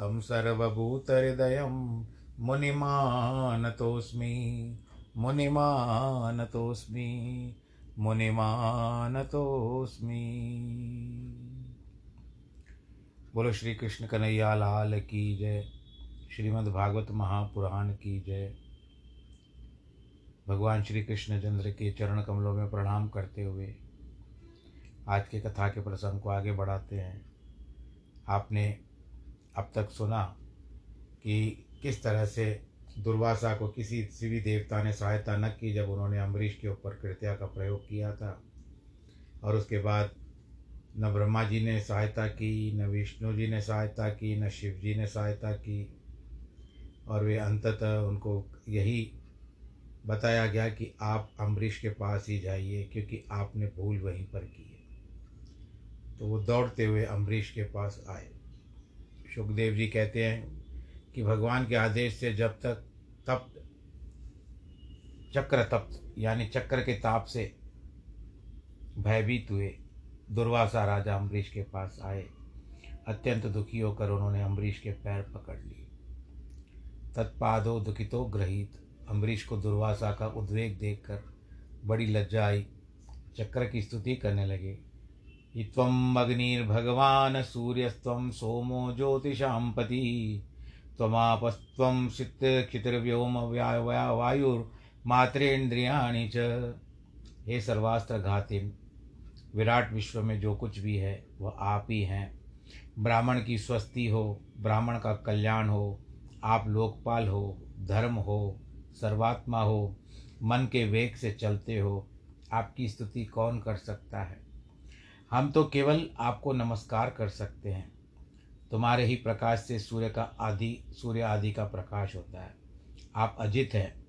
तं सर्वभूतहृदयं मुनिमानतोऽस्मि मुनिमानतोऽस्मि मुनिमानतोऽस्मि। बोलो श्री कृष्ण कन्हैया लाल की जय, श्रीमद् भागवत महापुराण की जय। भगवान श्री कृष्ण चंद्र के चरण कमलों में प्रणाम करते हुए आज के कथा के प्रसंग को आगे बढ़ाते हैं। आपने अब तक सुना कि किस तरह से दुर्वासा को किसी भी देवता ने सहायता न की जब उन्होंने अम्बरीश के ऊपर कृत्या का प्रयोग किया था। और उसके बाद न ब्रह्मा जी ने सहायता की, न विष्णु जी ने सहायता की, न शिव जी ने सहायता की। और वे अंततः उनको यही बताया गया कि आप अम्बरीश के पास ही जाइए, क्योंकि आपने भूल वहीं पर की है। तो वो दौड़ते हुए अम्बरीश के पास आए। सुखदेव जी कहते हैं कि भगवान के आदेश से जब तक तप्त, चक्र तप्त, यानी चक्र के ताप से भयभीत हुए, दुर्वासा राजा अम्बरीश के पास आए, अत्यंत दुखी होकर उन्होंने अम्बरीश के पैर पकड़ लिए। तत्पादो दुखितो ग्रहित, अम्बरीश को दुर्वासा का उद्वेग देखकर बड़ी लज्जा आई, चक्र की स्तुति करने लगे। त्वम अग्निर्भगवान सोमो ज्योतिषां पति। त्वमापस्त्वं चित् क्षितिर्व्योम च। हे सर्वास्त्र घातिम विराट विश्व में जो कुछ भी है, वह आप ही हैं। ब्राह्मण की स्वस्ति हो, ब्राह्मण का कल्याण हो, आप लोकपाल हो, धर्म हो, सर्वात्मा हो, मन के वेग से चलते हो, आपकी स्तुति कौन कर सकता है? हम तो केवल आपको नमस्कार कर सकते हैं। तुम्हारे ही प्रकाश से सूर्य का आदि, सूर्य आदि का प्रकाश होता है। आप अजित हैं।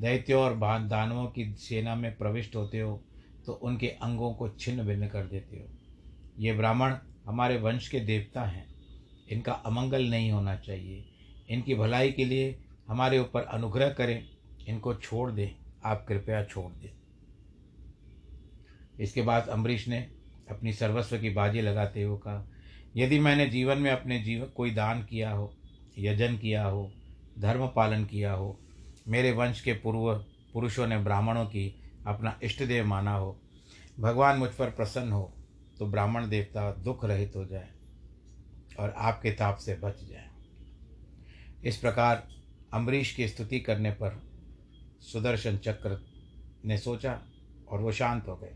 दैत्यों और दानवों की सेना में प्रविष्ट होते हो तो उनके अंगों को छिन्न भिन्न कर देते हो। ये ब्राह्मण हमारे वंश के देवता हैं। इनका अमंगल नहीं होना चाहिए। इनकी भलाई के लिए हमारे ऊपर अनुग्रह करें। इनको छोड़ दें। आप कृपया छोड़ दें। इसके बाद अम्बरीश ने अपनी सर्वस्व की बाजी लगाते हुए कहा, यदि मैंने जीवन में अपने जीवन कोई दान किया हो, यजन किया हो, धर्म पालन किया हो, मेरे वंश के पूर्व पुरुषों ने ब्राह्मणों की अपना इष्ट देव माना हो, भगवान मुझ पर प्रसन्न हो तो ब्राह्मण देवता दुख रहित हो जाए और आपके ताप से बच जाए। इस प्रकार अम्बरीश की स्तुति करने पर सुदर्शन चक्र ने सोचा और वो शांत हो गए।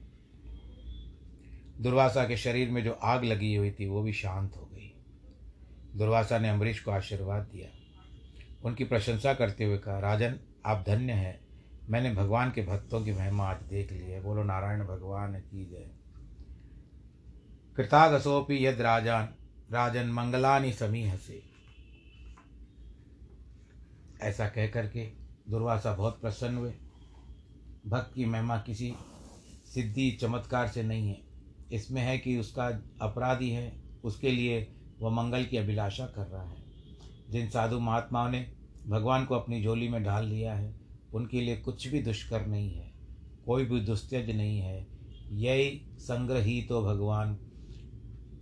दुर्वासा के शरीर में जो आग लगी हुई थी, वो भी शांत हो गई। दुर्वासा ने अम्बरीश को आशीर्वाद दिया। उनकी प्रशंसा करते हुए कहा, राजन, आप धन्य हैं। मैंने भगवान के भक्तों की महिमा आज देख ली है। बोलो, नारायण भगवान की जय। कृतागसोपि यद राजान, राजन मंगलानी समीह से ऐसा कह करके दुर्वासा बहुत प्रसन्न हुए। भक्त की महिमा किसी सिद्धि चमत्कार से नहीं है। इसमें है कि उसका अपराधी है, उसके लिए वह मंगल की अभिलाषा कर रहा है। जिन साधु महात्माओं ने भगवान को अपनी झोली में डाल लिया है, उनके लिए कुछ भी दुष्कर नहीं है, कोई भी दुस्त्यज नहीं है। यही संग्रही तो भगवान।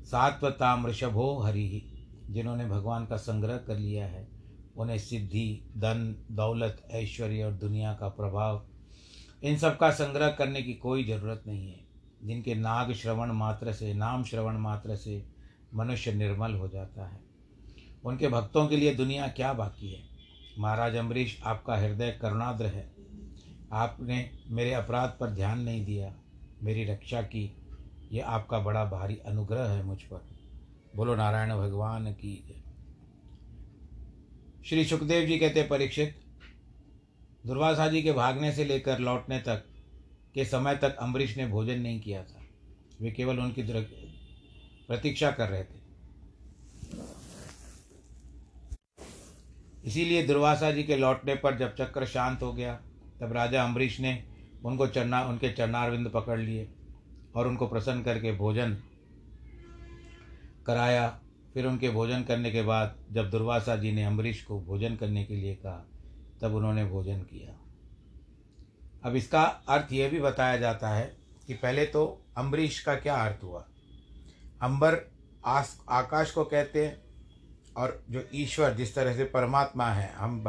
सात्वताम ऋषभो हरि ही जिन्होंने भगवान का संग्रह कर लिया है, उन्हें सिद्धि, धन, दौलत, ऐश्वर्य और दुनिया का प्रभाव, इन सब का संग्रह करने की कोई ज़रूरत नहीं है। जिनके नाग श्रवण मात्र से, नाम श्रवण मात्र से मनुष्य निर्मल हो जाता है। उनके भक्तों के लिए दुनिया क्या बाकी है? महाराज अम्बरीश, आपका हृदय करुणाद्र है। आपने मेरे अपराध पर ध्यान नहीं दिया। मेरी रक्षा की यह आपका बड़ा भारी अनुग्रह है मुझ पर। बोलो, नारायण भगवान की श्री सुखदेव जी कहते, परीक्षित, दुर्वासा जी के भागने से लेकर लौटने तक के समय तक अम्बरीश ने भोजन नहीं किया था। वे केवल उनकी प्रतीक्षा कर रहे थे। इसीलिए दुर्वासा जी के लौटने पर जब चक्र शांत हो गया, तब राजा अम्बरीश ने उनको चरना, उनके चरणारविंद पकड़ लिए और उनको प्रसन्न करके भोजन कराया। फिर उनके भोजन करने के बाद जब दुर्वासा जी ने अम्बरीश को भोजन करने के लिए कहा, तब उन्होंने भोजन किया। अब इसका अर्थ यह भी बताया जाता है कि पहले तो अम्बरीश का क्या अर्थ हुआ? अंबर आस, आकाश को कहते हैं और जो ईश्वर जिस तरह से परमात्मा है, हम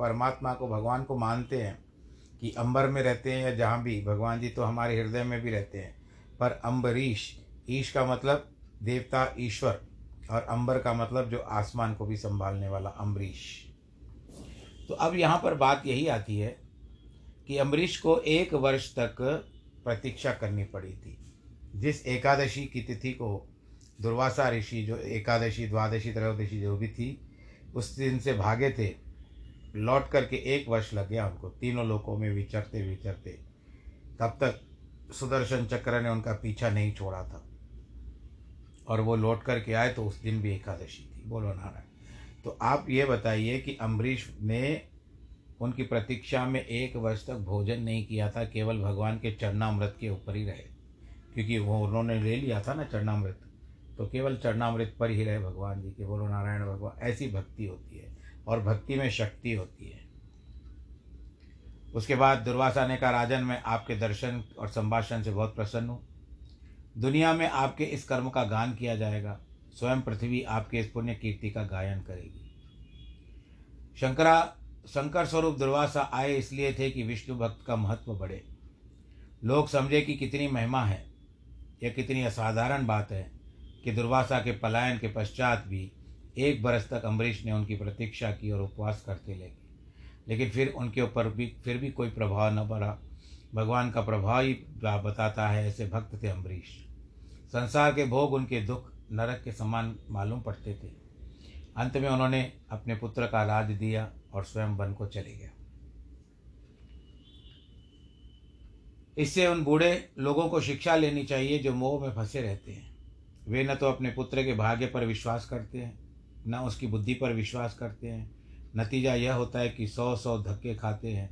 परमात्मा को, भगवान को मानते हैं कि अंबर में रहते हैं या जहाँ भी, भगवान जी तो हमारे हृदय में भी रहते हैं। पर अम्बरीश ईश का मतलब देवता, ईश्वर, और अंबर का मतलब जो आसमान को भी संभालने वाला अम्बरीश तो अब यहाँ पर बात यही आती है कि अम्बरीश को एक वर्ष तक प्रतीक्षा करनी पड़ी थी। जिस एकादशी की तिथि को दुर्वासा ऋषि जो एकादशी, द्वादशी, त्रयोदशी जो भी थी, उस दिन से भागे थे, लौट करके एक वर्ष लग गया उनको। तीनों लोकों में विचरते विचरते, तब तक सुदर्शन चक्र ने उनका पीछा नहीं छोड़ा था। और वो लौट करके आए तो उस दिन भी एकादशी थी। बोलो नारायण तो आप ये बताइए कि अम्बरीश ने उनकी प्रतीक्षा में एक वर्ष तक भोजन नहीं किया था, केवल भगवान के चरणामृत के ऊपर ही रहे। क्योंकि वो उन्होंने ले लिया था ना चरणामृत तो केवल चरणामृत पर ही रहे भगवान जी के। बोलो, नारायण भगवान, ऐसी भक्ति होती है और भक्ति में शक्ति होती है। उसके बाद दुर्वासा ने कहा, राजन, मैं आपके दर्शन और संभाषण से बहुत प्रसन्न हूँ। दुनिया में आपके इस कर्म का गान किया जाएगा। स्वयं पृथ्वी आपके इस पुण्य कीर्ति का गायन करेगी। शंकरा शंकर स्वरूप दुर्वासा आए इसलिए थे कि विष्णु भक्त का महत्व बढ़े। लोग समझे कि कितनी महिमा है यह कितनी असाधारण बात है कि दुर्वासा के पलायन के पश्चात भी एक बरस तक अम्बरीश ने उनकी प्रतीक्षा की और उपवास करते लगे लेकिन फिर उनके ऊपर भी, फिर भी कोई प्रभाव न पड़ा। भगवान का प्रभाव ही बताता है ऐसे भक्त थे अम्बरीश संसार के भोग उनके दुख, नरक के समान मालूम पड़ते थे। अंत में उन्होंने अपने पुत्र का राज दिया। और स्वयं वन को चले गया। इससे उन बूढ़े लोगों को शिक्षा लेनी चाहिए जो मोह में फंसे रहते हैं। वे न तो अपने पुत्र के भाग्य पर विश्वास करते हैं, न उसकी बुद्धि पर विश्वास करते हैं। नतीजा यह होता है कि सौ सौ धक्के खाते हैं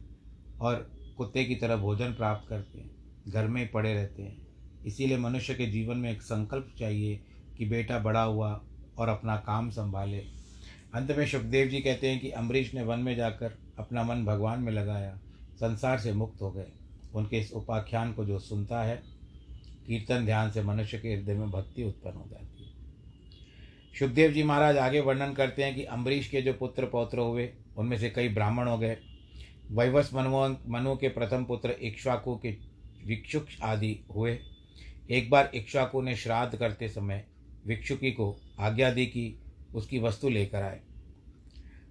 और कुत्ते की तरह भोजन प्राप्त करते हैं, घर में ही पड़े रहते हैं। इसीलिए मनुष्य के जीवन में एक संकल्प चाहिए कि बेटा बड़ा हुआ और अपना काम संभाले। अंत में सुखदेव जी कहते हैं कि अम्बरीश ने वन में जाकर अपना मन भगवान में लगाया, संसार से मुक्त हो गए। उनके इस उपाख्यान को जो सुनता है, कीर्तन ध्यान से मनुष्य के हृदय में भक्ति उत्पन्न हो जाती है। सुखदेव जी महाराज आगे वर्णन करते हैं कि अम्बरीश के जो पुत्र पौत्र हुए, उनमें से कई ब्राह्मण हो गए। वैवस मनु मनु के प्रथम पुत्र इक्ष्वाकु के भिक्षुक आदि हुए। एक बार इक्ष्वाकु ने श्राद्ध करते समय भिक्षुकी को आज्ञा दी कि उसकी वस्तु लेकर आए।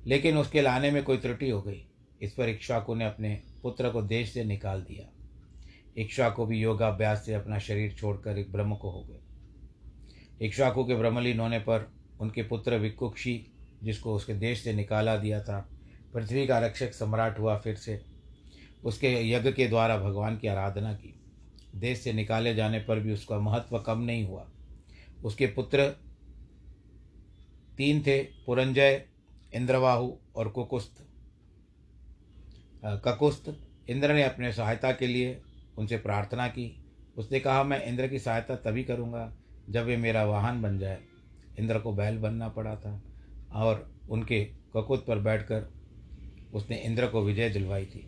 लेकिन उसके लाने में कोई त्रुटि हो गई। इस पर इक्ष्वाकु ने अपने पुत्र को देश से निकाल दिया। इक्ष्वाकु भी योगाभ्यास से अपना शरीर छोड़कर एक ब्रह्म को हो गए। इक्ष्वाकु के ब्रह्मलीन होने पर उनके पुत्र विकुक्षी, जिसको उसके देश से निकाला दिया था, पृथ्वी का रक्षक सम्राट हुआ फिर से, उसके यज्ञ के द्वारा भगवान की आराधना की। देश से निकाले जाने पर भी उसका महत्व कम नहीं हुआ। उसके पुत्र तीन थे, पुरंजय इंद्रवाहु और कुकुस्त। ककुस्त, इंद्र ने अपने सहायता के लिए उनसे प्रार्थना की। उसने कहा, मैं इंद्र की सहायता तभी करूँगा जब वे मेरा वाहन बन जाए। इंद्र को बैल बनना पड़ा था और उनके ककुत पर बैठकर उसने इंद्र को विजय दिलवाई थी।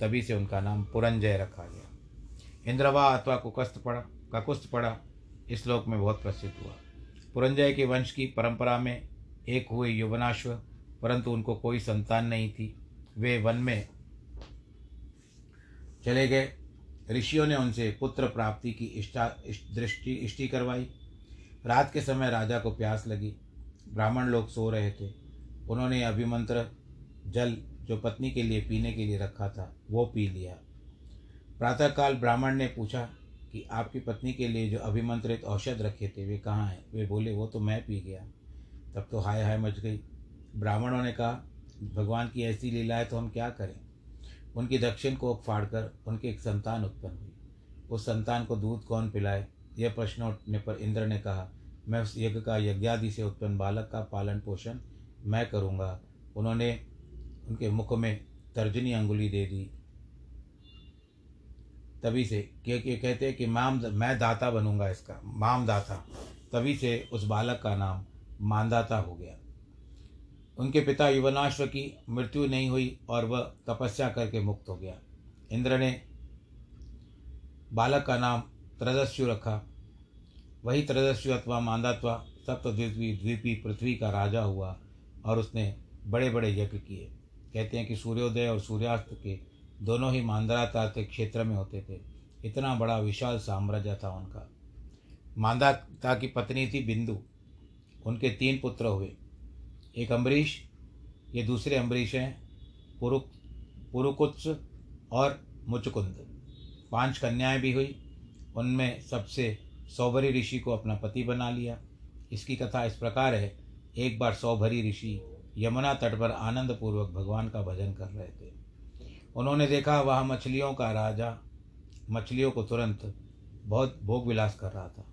तभी से उनका नाम पुरंजय रखा गया। इंद्रवा अथवा कुकस्त पड़ा, ककुस्त पड़ा, इस श्लोक में बहुत प्रसिद्ध हुआ। पुरंजय के वंश की परंपरा में एक हुए युवनाश्व, परंतु उनको कोई संतान नहीं थी। वे वन में चले गए। ऋषियों ने उनसे पुत्र प्राप्ति की इष्टा दृष्टि, इष्टि करवाई। रात के समय राजा को प्यास लगी। ब्राह्मण लोग सो रहे थे। उन्होंने अभिमंत्र, जल जो पत्नी के लिए पीने के लिए रखा था, वो पी लिया। प्रातःकाल ब्राह्मण ने पूछा कि आपकी पत्नी के लिए जो अभिमंत्रित औषध रखे थे, वे कहाँ हैं? वे बोले, वो तो मैं पी गया। तब तो हाय हाय मच गई। ब्राह्मणों ने कहा, भगवान की ऐसी लीला है तो हम क्या करें? उनकी दक्षिण को फाड़कर उनकी एक संतान उत्पन्न हुई। उस संतान को दूध कौन पिलाए? यह प्रश्न उठने पर इंद्र ने कहा, मैं उस यज्ञ का यज्ञादि से उत्पन्न बालक का पालन पोषण मैं करूँगा। उन्होंने उनके मुख में तर्जनी अंगुली दे दी। तभी से क्योंकि कहते हैं कि माम, मैं दाता बनूँगा इसका, माम दाता। तभी से उस बालक का नाम मानदाता हो गया। उनके पिता युवनाश्व की मृत्यु नहीं हुई और वह तपस्या करके मुक्त हो गया। इंद्र ने बालक का नाम त्रदस्यु रखा। वही त्रदस्यु अथवा मांदात्वा सप्तद्वीपी द्वीपी पृथ्वी का राजा हुआ और उसने बड़े बड़े यज्ञ किए। कहते हैं कि सूर्योदय और सूर्यास्त के दोनों ही मांदाता के क्षेत्र में होते थे। इतना बड़ा विशाल साम्राज्य था उनका। मांदाता की पत्नी थी बिंदु। उनके तीन पुत्र हुए। एक अम्बरीश, ये दूसरे अम्बरीश हैं, पुरु पुरुकुत्स और मुचकुंद। पाँच कन्याएँ भी हुई। उनमें सबसे सौभरी ऋषि को अपना पति बना लिया। इसकी कथा इस प्रकार है। एक बार सौभरी ऋषि यमुना तट पर आनंद पूर्वक भगवान का भजन कर रहे थे। उन्होंने देखा, वह मछलियों का राजा मछलियों को तुरंत बहुत भोग विलास कर रहा था।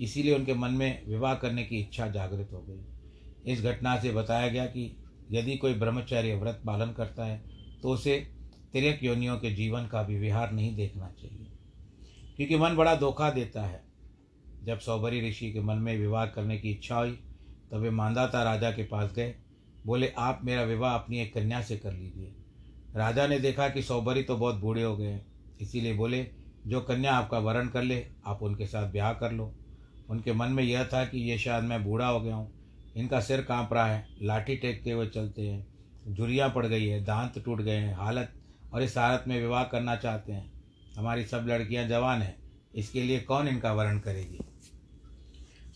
इसीलिए उनके मन में विवाह करने की इच्छा जागृत हो गई। इस घटना से बताया गया कि यदि कोई ब्रह्मचर्य व्रत पालन करता है तो उसे तिरक योनियों के जीवन का भी विहार नहीं देखना चाहिए, क्योंकि मन बड़ा धोखा देता है। जब सौबरी ऋषि के मन में विवाह करने की इच्छा हुई, तब वे मानदाता राजा के पास गए। बोले, आप मेरा विवाह अपनी एक कन्या से कर लीजिए। राजा ने देखा कि सौबरी तो बहुत बूढ़े हो गए इसीलिए बोले, जो कन्या आपका वरण कर ले, आप उनके साथ ब्याह कर लो। उनके मन में यह था कि ये शायद मैं बूढ़ा हो गया हूँ। इनका सिर काँप रहा है, लाठी टेकते हुए चलते हैं। झुरियाँ पड़ गई है, दांत टूट गए हैं, हालत और इस हालत में विवाह करना चाहते हैं। हमारी सब लड़कियाँ जवान हैं, इसके लिए कौन इनका वरण करेगी?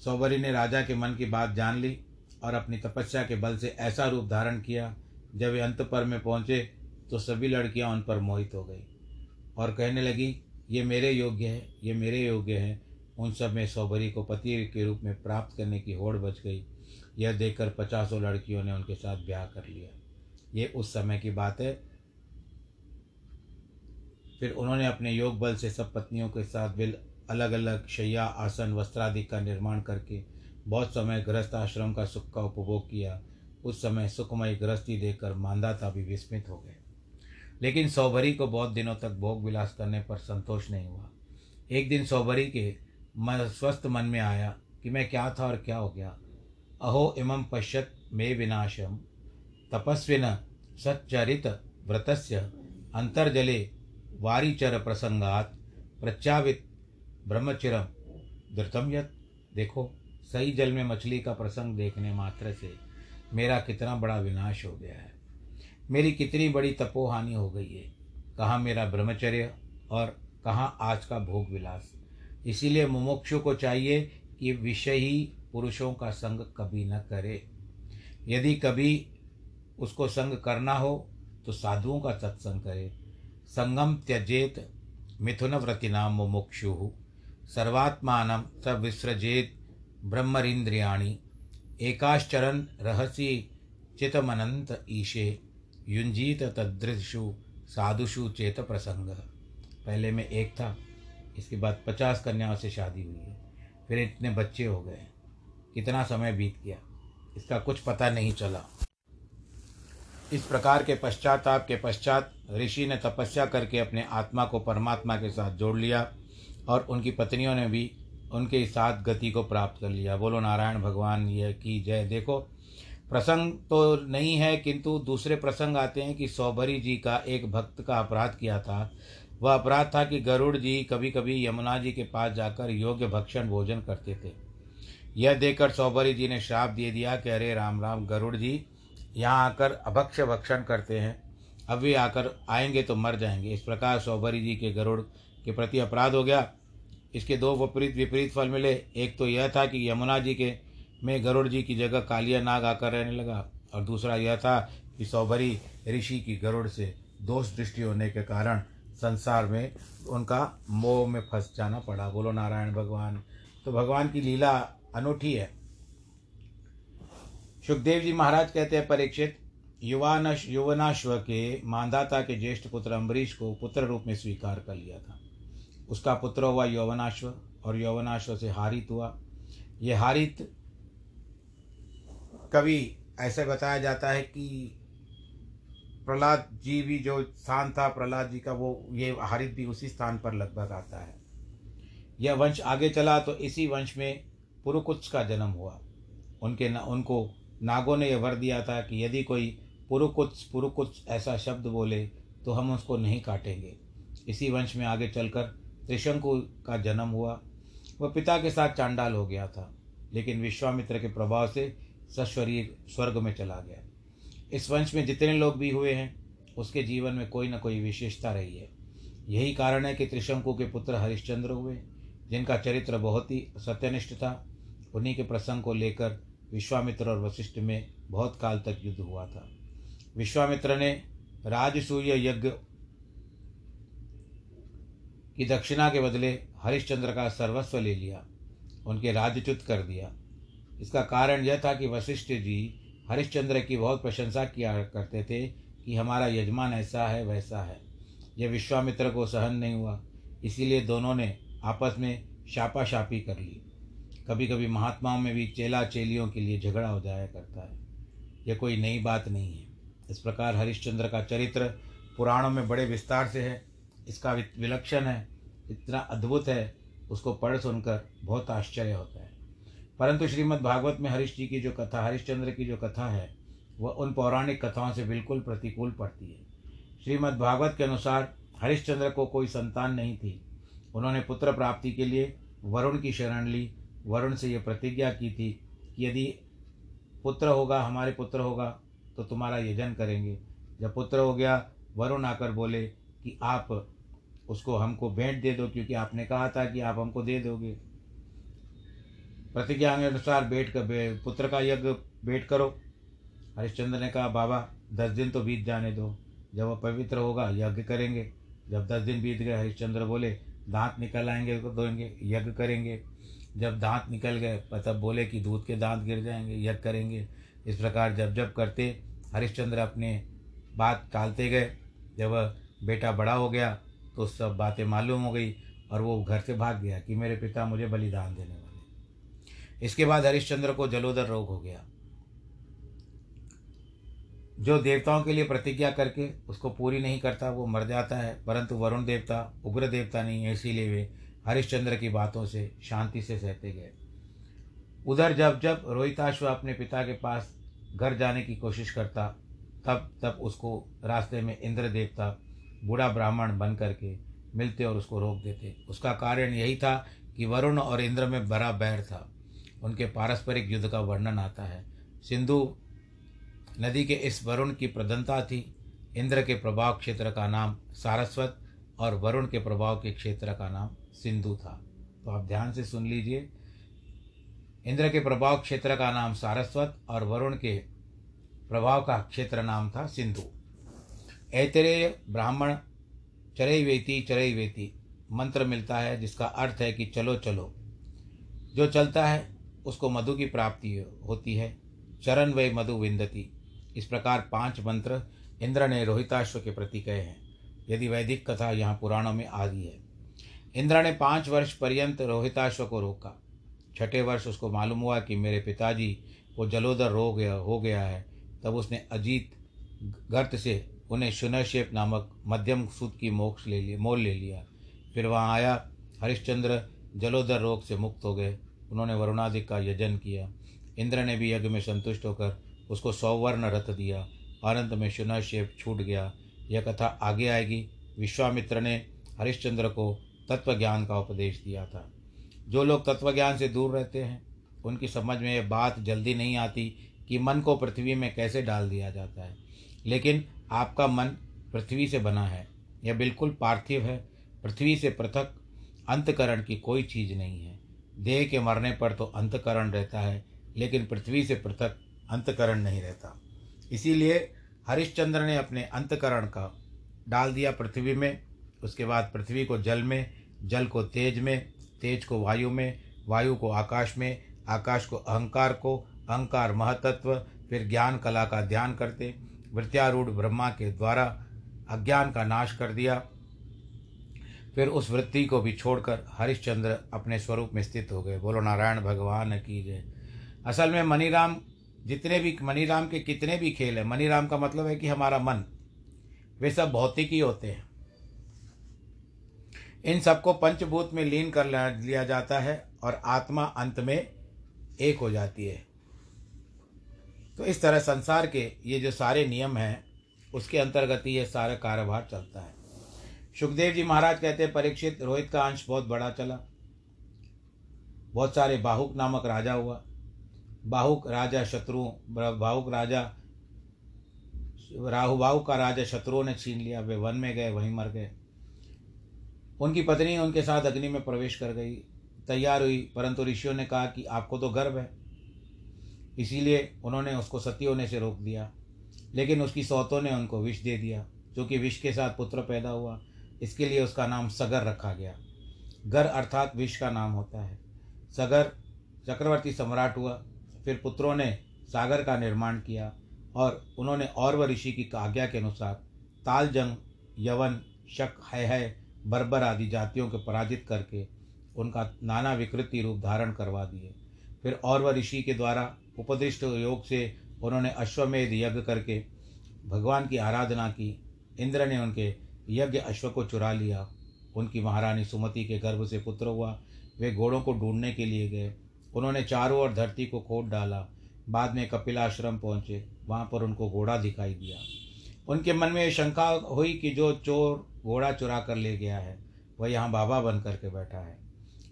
सौबरी ने राजा के मन की बात जान ली और अपनी तपस्या के बल से ऐसा रूप धारण किया, जब वे अंत पर में पहुँचे तो सभी लड़कियाँ उन पर मोहित हो गई और कहने लगी, ये मेरे योग्य है, ये मेरे योग्य हैं। उन सब में सौभरी को पति के रूप में प्राप्त करने की होड़ बच गई। यह देखकर पचासों लड़कियों ने उनके साथ ब्याह कर लिया। ये उस समय की बात है। फिर उन्होंने अपने योग बल से सब पत्नियों के साथ बिल अलग अलग शैया, आसन, वस्त्रादि का निर्माण करके बहुत समय गृहस्थ आश्रम का सुख का उपभोग किया। उस समय सुखमय गृहस्थी देखकर मानदाता भी विस्मित हो गए। लेकिन सौभरी को बहुत दिनों तक भोग विलास करने पर संतोष नहीं हुआ। एक दिन सौभरी के मन स्वस्थ मन में आया कि मैं क्या था और क्या हो गया। अहो, इमं पश्यत मे विनाशम। तपस्विन सच्चरित व्रतस्य अंतर्जले वारीचर प्रसंगात प्रचावित ब्रह्मचिरम। धृतम यत, देखो, सही जल में मछली का प्रसंग देखने मात्र से मेरा कितना बड़ा विनाश हो गया है। मेरी कितनी बड़ी तपोहानि हो गई है। कहाँ मेरा ब्रह्मचर्य और कहाँ आज का भोग विलास? इसीलिए मुमुक्षु को चाहिए कि विषय ही पुरुषों का संग कभी न करे। यदि कभी उसको संग करना हो तो साधुओं का सत्संग करे। संगम त्यजेत मिथुन व्रतिनाम मुमुक्षु। सर्वात्मान स विसृजेत ब्रह्मरिंद्रियाणि एकाश्चरन रहसी चितमनंत ईशे। युंजीत तदृशु साधुषु चेत प्रसंग। पहले में एक था, इसके बाद पचास कन्याओं से शादी हुई है। फिर इतने बच्चे हो गए कितना समय बीत गया, इसका कुछ पता नहीं चला। इस प्रकार के पश्चाताप के पश्चात ऋषि ने तपस्या करके अपने आत्मा को परमात्मा के साथ जोड़ लिया और उनकी पत्नियों ने भी उनके साथ गति को प्राप्त कर लिया। बोलो, नारायण भगवान, यह की जय। देखो प्रसंग तो नहीं है, किंतु दूसरे प्रसंग आते हैं कि सौभरी जी का एक भक्त का अपराध किया था। वह अपराध था कि गरुड़ जी कभी कभी यमुना जी के पास जाकर योग्य भक्षण भोजन करते थे। यह देखकर सौभरी जी ने श्राप दे दिया कि अरे राम राम, गरुड़ जी, यहाँ आकर अभक्ष भक्षण करते हैं। अब वे आकर आएँगे तो मर जाएँगे। इस प्रकार सौभरी जी के गरुड़ के प्रति अपराध हो गया। इसके दो विपरीत विपरीत फल मिले। एक तो यह था कि यमुना जी के में गरुड़ जी की जगह कालिया नाग आकर रहने लगा और दूसरा यह था कि सौभरी ऋषि की गरुड़ से दोष दृष्टि होने के कारण संसार में उनका मोह में फंस जाना पड़ा। बोलो, नारायण भगवान। तो भगवान की लीला अनूठी है। सुखदेव जी महाराज कहते हैं, परीक्षित युवानश युवनाश्व के मानदाता के ज्येष्ठ पुत्र अम्बरीश को पुत्र रूप में स्वीकार कर लिया था। उसका पुत्र हुआ यौवनाश्व और यौवनाश्व से हारित हुआ। ये हारित कभी ऐसे बताया जाता है कि प्रहलाद जी भी जो स्थान था प्रहलाद जी का वो ये हरित भी उसी स्थान पर लगभग आता है। यह वंश आगे चला तो इसी वंश में पुरुकुत्स का जन्म हुआ। उनके न, उनको नागों ने यह वर दिया था कि यदि कोई पुरुकुत्स पुरुकुत्स ऐसा शब्द बोले तो हम उसको नहीं काटेंगे। इसी वंश में आगे चलकर त्रिशंकु का जन्म हुआ। वह पिता के साथ चांडाल हो गया था लेकिन विश्वामित्र के प्रभाव से सशरीर स्वर्ग में चला गया। इस वंश में जितने लोग भी हुए हैं, उसके जीवन में कोई ना कोई विशेषता रही है। यही कारण है कि त्रिशंकु के पुत्र हरिश्चंद्र हुए, जिनका चरित्र बहुत ही सत्यनिष्ठ था। उन्हीं के प्रसंग को लेकर विश्वामित्र और वशिष्ठ में बहुत काल तक युद्ध हुआ था। विश्वामित्र ने राजसूय यज्ञ की दक्षिणा के बदले हरिश्चंद्र का सर्वस्व ले लिया। उनके राजच्युत कर दिया। इसका कारण यह था कि वशिष्ठ जी हरिश्चंद्र की बहुत प्रशंसा किया करते थे कि हमारा यजमान ऐसा है, वैसा है। यह विश्वामित्र को सहन नहीं हुआ, इसीलिए दोनों ने आपस में शापा शापी कर ली। कभी कभी महात्माओं में भी चेला चेलियों के लिए झगड़ा हो जाया करता है। यह कोई नई बात नहीं है। इस प्रकार हरिश्चंद्र का चरित्र पुराणों में बड़े विस्तार से है। इसका विलक्षण है, इतना अद्भुत है, उसको पढ़ सुनकर बहुत आश्चर्य होता है। परंतु श्रीमद् भागवत में हरीश जी की जो कथा, हरिश्चंद्र की जो कथा है, वह उन पौराणिक कथाओं से बिल्कुल प्रतिकूल पड़ती है। श्रीमद् भागवत के अनुसार हरिश्चंद्र को कोई संतान नहीं थी। उन्होंने पुत्र प्राप्ति के लिए वरुण की शरण ली। वरुण से यह प्रतिज्ञा की थी कि यदि पुत्र होगा, हमारे पुत्र होगा तो तुम्हारा यजन करेंगे। जब पुत्र हो गया, वरुण आकर बोले कि आप उसको हमको भेंट दे दो, क्योंकि आपने कहा था कि आप हमको दे दोगे। प्रतिज्ञा के अनुसार बैठ कर पुत्र का यज्ञ भेंट करो। हरिश्चंद्र ने कहा, बाबा, दस दिन तो बीत जाने दो। जब वह पवित्र होगा, यज्ञ करेंगे। जब दस दिन बीत गए, हरिश्चंद्र बोले, दांत निकल आएँगे तो धोएँगे यज्ञ करेंगे। जब दांत निकल गए तब बोले कि दूध के दांत गिर जाएँगे, यज्ञ करेंगे। इस प्रकार जब जब करते, हरिश्चंद्र अपने बात टालते गए। जब बेटा बड़ा हो गया तो सब बातें मालूम हो गई और वो घर से भाग गया कि मेरे पिता मुझे बलिदान देने इसके बाद हरिश्चंद्र को जलोदर रोग हो गया। जो देवताओं के लिए प्रतिज्ञा करके उसको पूरी नहीं करता, वो मर जाता है। परंतु वरुण देवता, उग्र देवता नहीं है, इसीलिए वे हरिश्चंद्र की बातों से, शांति से सहते गए। उधर जब जब रोहिताश्व अपने पिता के पास घर जाने की कोशिश करता, तब तब उसको रास्ते में इंद्र देवता, बूढ़ा ब्राह्मण बन करके मिलते और उसको रोक देते। उसका कारण यही था कि वरुण और इंद्र में बड़ा बैर था। उनके पारस्परिक युद्ध का वर्णन आता है। सिंधु नदी के इस वरुण की प्रधानता थी। इंद्र के प्रभाव क्षेत्र का नाम सारस्वत और वरुण के प्रभाव के क्षेत्र का नाम सिंधु था। तो आप ध्यान से सुन लीजिए। इंद्र के प्रभाव क्षेत्र का नाम सारस्वत और वरुण के प्रभाव का क्षेत्र नाम था सिंधु। ऐतरेय ब्राह्मण चरई वेती चरई वेती मंत्र मिलता है, जिसका अर्थ है कि चलो चलो। जो चलता है उसको मधु की प्राप्ति होती है। चरण वे मधु विंदती। इस प्रकार पाँच मंत्र इंद्र ने रोहिताश्व के प्रति कहे हैं। यदि वैदिक कथा यहाँ पुराणों में आ गई है। इंद्र ने पाँच वर्ष पर्यंत रोहिताश्व को रोका। छठे वर्ष उसको मालूम हुआ कि मेरे पिताजी को जलोदर रो गया हो गया है, तब उसने अजीत गर्त से उन्हें शुनशेप नामक मध्यम सूत की मोक्ष ले लिया, मोल ले लिया। फिर वहाँ आया, हरिश्चंद्र जलोदर रोग से मुक्त हो गए। उन्होंने वरुणादिक का यजन किया। इंद्र ने भी यज्ञ में संतुष्ट होकर उसको सौवर्ण रथ दिया। अंत में शुनशेप छूट गया। यह कथा आगे आएगी। विश्वामित्र ने हरिश्चंद्र को तत्व ज्ञान का उपदेश दिया था। जो लोग तत्व ज्ञान से दूर रहते हैं, उनकी समझ में यह बात जल्दी नहीं आती कि मन को पृथ्वी में कैसे डाल दिया जाता है। लेकिन आपका मन पृथ्वी से बना है। यह बिल्कुल पार्थिव है। पृथ्वी से पृथक, अंतकरण की कोई चीज़ नहीं है। देह के मरने पर तो अंतकरण रहता है, लेकिन पृथ्वी से पृथक अंतकरण नहीं रहता। इसीलिए हरिश्चंद्र ने अपने अंतकरण का डाल दिया पृथ्वी में। उसके बाद पृथ्वी को जल में, जल को तेज में, तेज को वायु में, वायु को आकाश में, आकाश को अहंकार को, अहंकार महतत्व, फिर ज्ञान कला का ध्यान करते वृत्यारूढ़ ब्रह्मा के द्वारा अज्ञान का नाश कर दिया। फिर उस वृत्ति को भी छोड़कर हरिश्चंद्र अपने स्वरूप में स्थित हो गए। बोलो, नारायण भगवान की जय। असल में मनीराम जितने भी, मनीराम के कितने भी खेल हैं, मनीराम का मतलब है कि हमारा मन, वे सब भौतिक ही होते हैं। इन सबको पंचभूत में लीन कर लिया जाता है और आत्मा अंत में एक हो जाती है। तो इस तरह संसार के ये जो सारे नियम हैं, उसके अंतर्गत ही ये सारा कारोबार चलता है। सुखदेव जी महाराज कहते हैं, परीक्षित रोहित का अंश बहुत बड़ा चला। बहुत सारे बाहुक नामक राजा हुआ। बाहुक राजा शत्रु बाहुक राजा, राहु बाहु का राजा शत्रुओं ने छीन लिया। वे वन में गए, वहीं मर गए। उनकी पत्नी उनके साथ अग्नि में प्रवेश कर गई, तैयार हुई। परंतु ऋषियों ने कहा कि आपको तो गर्व है। इसीलिए उन्होंने उसको सती होने से रोक दिया। लेकिन उसकी सौतों ने उनको विष दे दिया क्योंकि विष के साथ पुत्र पैदा हुआ। इसके लिए उसका नाम सगर रखा गया। गर अर्थात विष का नाम होता है। सगर चक्रवर्ती सम्राट हुआ, फिर पुत्रों ने सागर का निर्माण किया और उन्होंने औरव ऋषि की आज्ञा के अनुसार तालजंग, यवन, शक, है है, बर्बर आदि जातियों को पराजित करके उनका नाना विकृति रूप धारण करवा दिए। फिर और ऋषि के द्वारा उपदिष्ट योग से उन्होंने अश्वमेध यज्ञ करके भगवान की आराधना की। इंद्र ने उनके यज्ञ अश्व को चुरा लिया। उनकी महारानी सुमति के गर्भ से पुत्र हुआ। वे घोड़ों को ढूँढने के लिए गए। उन्होंने चारों ओर धरती को खोद डाला। बाद में कपिलाश्रम पहुँचे। वहाँ पर उनको घोड़ा दिखाई दिया। उनके मन में शंका हुई कि जो चोर घोड़ा चुरा कर ले गया है, वह यहाँ बाबा बन करके बैठा है।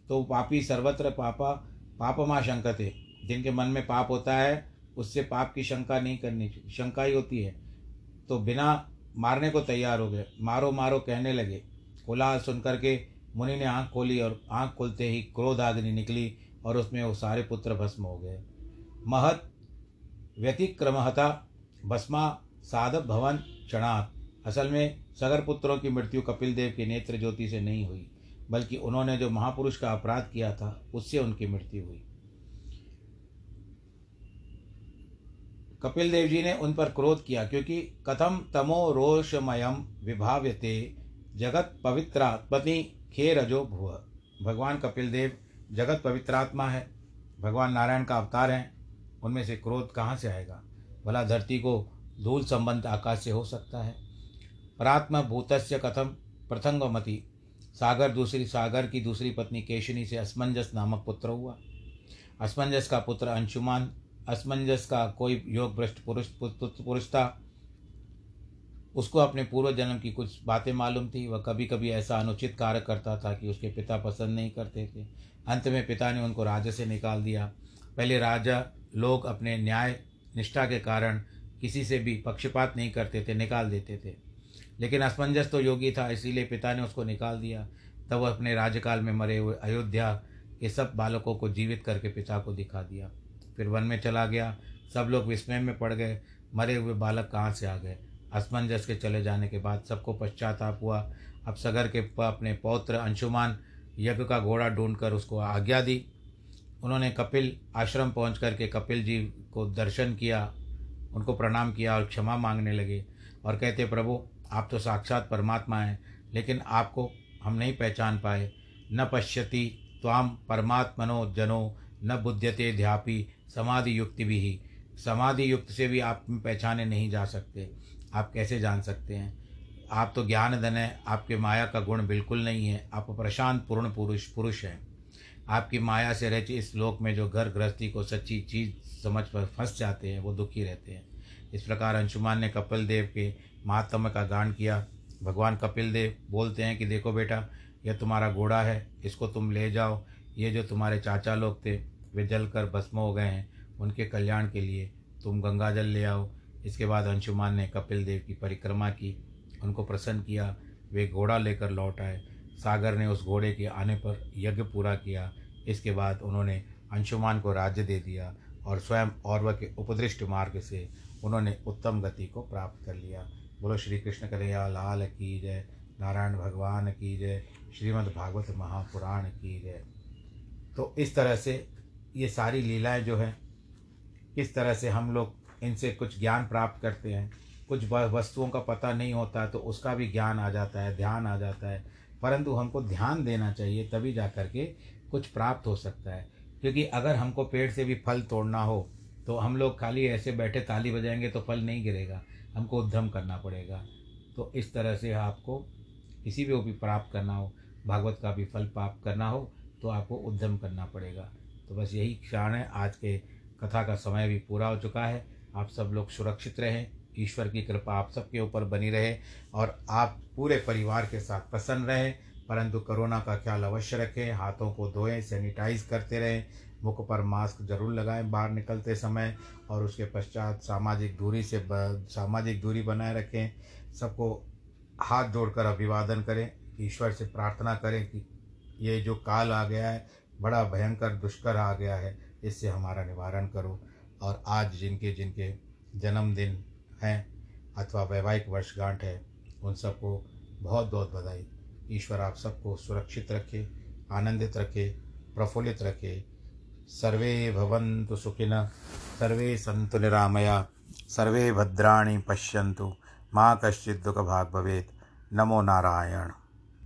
तो पापी सर्वत्र पापा पापमा थे जिनके मन में पाप होता है, उससे पाप की शंका नहीं करनी शंका ही होती है। तो बिना मारने को तैयार हो गए। मारो मारो कहने लगे। कोलाहल सुन करके मुनि ने आँख खोली और आँख खोलते ही क्रोध आग्नि निकली और उसमें वो सारे पुत्र भस्म हो गए। महत व्यतिक्रमहता भस्मा साधव भवन क्षणात असल में सगर पुत्रों की मृत्यु कपिल देव की नेत्र ज्योति से नहीं हुई, बल्कि उन्होंने जो महापुरुष का अपराध किया था, उससे उनकी मृत्यु हुई। कपिल देव जी ने उन पर क्रोध किया, क्योंकि कथम तमो रोषमयम विभाव्यते, जगत पवित्रात्मति खेरजो भुव। भगवान कपिल देव जगत पवित्रात्मा है। भगवान नारायण का अवतार है। उनमें से क्रोध कहाँ से आएगा? भला धरती को धूल संबंध आकाश से हो सकता है। परात्म भूतस्य कथम प्रथंगमति, सागर दूसरी सागर की दूसरी पत्नी केशनी से असमंजस नामक पुत्र हुआ। असमंजस का पुत्र अंशुमान असमंजस का कोई योग भ्रष्ट पुरुष पुरुष था उसको अपने पूर्व जन्म की कुछ बातें मालूम थी। वह कभी कभी ऐसा अनुचित कार्य करता था कि उसके पिता पसंद नहीं करते थे। अंत में पिता ने उनको राज्य से निकाल दिया। पहले राजा लोग अपने न्याय, निष्ठा के कारण किसी से भी पक्षपात नहीं करते थे, निकाल देते थे। लेकिन असमंजस तो योगी था, इसीलिए पिता ने उसको निकाल दिया। तब वह अपने राज्यकाल में मरे हुए अयोध्या के सब बालकों को जीवित करके पिता को दिखा दिया। फिर वन में चला गया। सब लोग विस्मय में पड़ गए। मरे हुए बालक कहाँ से आ गए? असमंजस के चले जाने के बाद सबको पश्चाताप हुआ। अब सगर के अपने पौत्र अंशुमान यज्ञ का घोड़ा ढूंढकर उसको आज्ञा दी। उन्होंने कपिल आश्रम पहुँच कर के कपिल जी को दर्शन किया। उनको प्रणाम किया और क्षमा मांगने लगे और कहते, प्रभु, आप तो साक्षात परमात्मा हैं, लेकिन आपको हम नहीं पहचान पाए। न पश्यति त्वाम परमात्मनो जनो, न बुद्यते ध्यापी समाधि युक्ति भी। ही समाधि युक्त से भी आप पहचाने नहीं जा सकते। आप कैसे जान सकते हैं? आप तो ज्ञान धन है, आपके माया का गुण बिल्कुल नहीं है। आप प्रशांत पूर्ण पुरुष पुरुष हैं। आपकी माया से रचे इस लोक में जो घर गृहस्थी को सच्ची चीज़ समझ पर फंस जाते हैं, वो दुखी रहते हैं। इस प्रकार अंशुमान ने कपिल देव के महात्म का गान किया। भगवान कपिल देव बोलते हैं कि, देखो बेटा, यह तुम्हारा घोड़ा है, इसको तुम ले जाओ। ये जो तुम्हारे चाचा लोग थे वे जल कर भस्म हो गए हैं उनके कल्याण के लिए। तुम गंगा जल ले आओ। इसके बाद अंशुमान ने कपिल देव की परिक्रमा की, उनको प्रसन्न किया। वे घोड़ा लेकर लौट आए। सागर ने उस घोड़े के आने पर यज्ञ पूरा किया। इसके बाद उन्होंने अंशुमान को राज्य दे दिया और स्वयं और के उपदृष्ट मार्ग से उन्होंने उत्तम गति को प्राप्त कर लिया। बोलो श्री कृष्ण कन्हैया, लाल की जय। नारायण भगवान की जय। श्रीमद् भागवत महापुराण की जय। तो इस तरह से ये सारी लीलाएँ जो हैं, किस तरह से हम लोग इनसे कुछ ज्ञान प्राप्त करते हैं। कुछ वस्तुओं का पता नहीं होता तो उसका भी ज्ञान आ जाता है, ध्यान आ जाता है। परंतु हमको ध्यान देना चाहिए, तभी जा कर के कुछ प्राप्त हो सकता है। क्योंकि अगर हमको पेड़ से भी फल तोड़ना हो तो हम लोग खाली ऐसे बैठे ताली बजाएँगे तो फल नहीं गिरेगा। हमको उद्यम करना पड़ेगा। तो इस तरह से आपको किसी भी भी प्राप्त करना हो, भागवत का भी फल प्राप्त करना हो तो आपको उद्यम करना पड़ेगा। तो बस यही क्षण है। आज के कथा का समय भी पूरा हो चुका है। आप सब लोग सुरक्षित रहें। ईश्वर की कृपा आप सबके ऊपर बनी रहे और आप पूरे परिवार के साथ प्रसन्न रहें। परंतु कोरोना का ख्याल अवश्य रखें। हाथों को धोएँ, सैनिटाइज करते रहें। मुख पर मास्क ज़रूर लगाएँ बाहर निकलते समय और उसके पश्चात सामाजिक दूरी से सामाजिक दूरी बनाए रखें। सबको हाथ जोड़कर अभिवादन करें। ईश्वर से प्रार्थना करें कि ये जो काल आ गया है बड़ा भयंकर दुष्कर आ गया है, इससे हमारा निवारण करो। और आज जिनके जिनके जन्मदिन हैं अथवा वैवाहिक वर्षगांठ है, उन सबको बहुत बहुत बधाई। ईश्वर आप सबको सुरक्षित रखे, आनंदित रखे, प्रफुल्लित रखे। सर्वे भवन्तु सुखिन, सर्वे सन्तु निरामया, सर्वे भद्राणि पश्यन्तु। माँ कश्चित् दुःखभाग् भवेत्। नमो नारायण।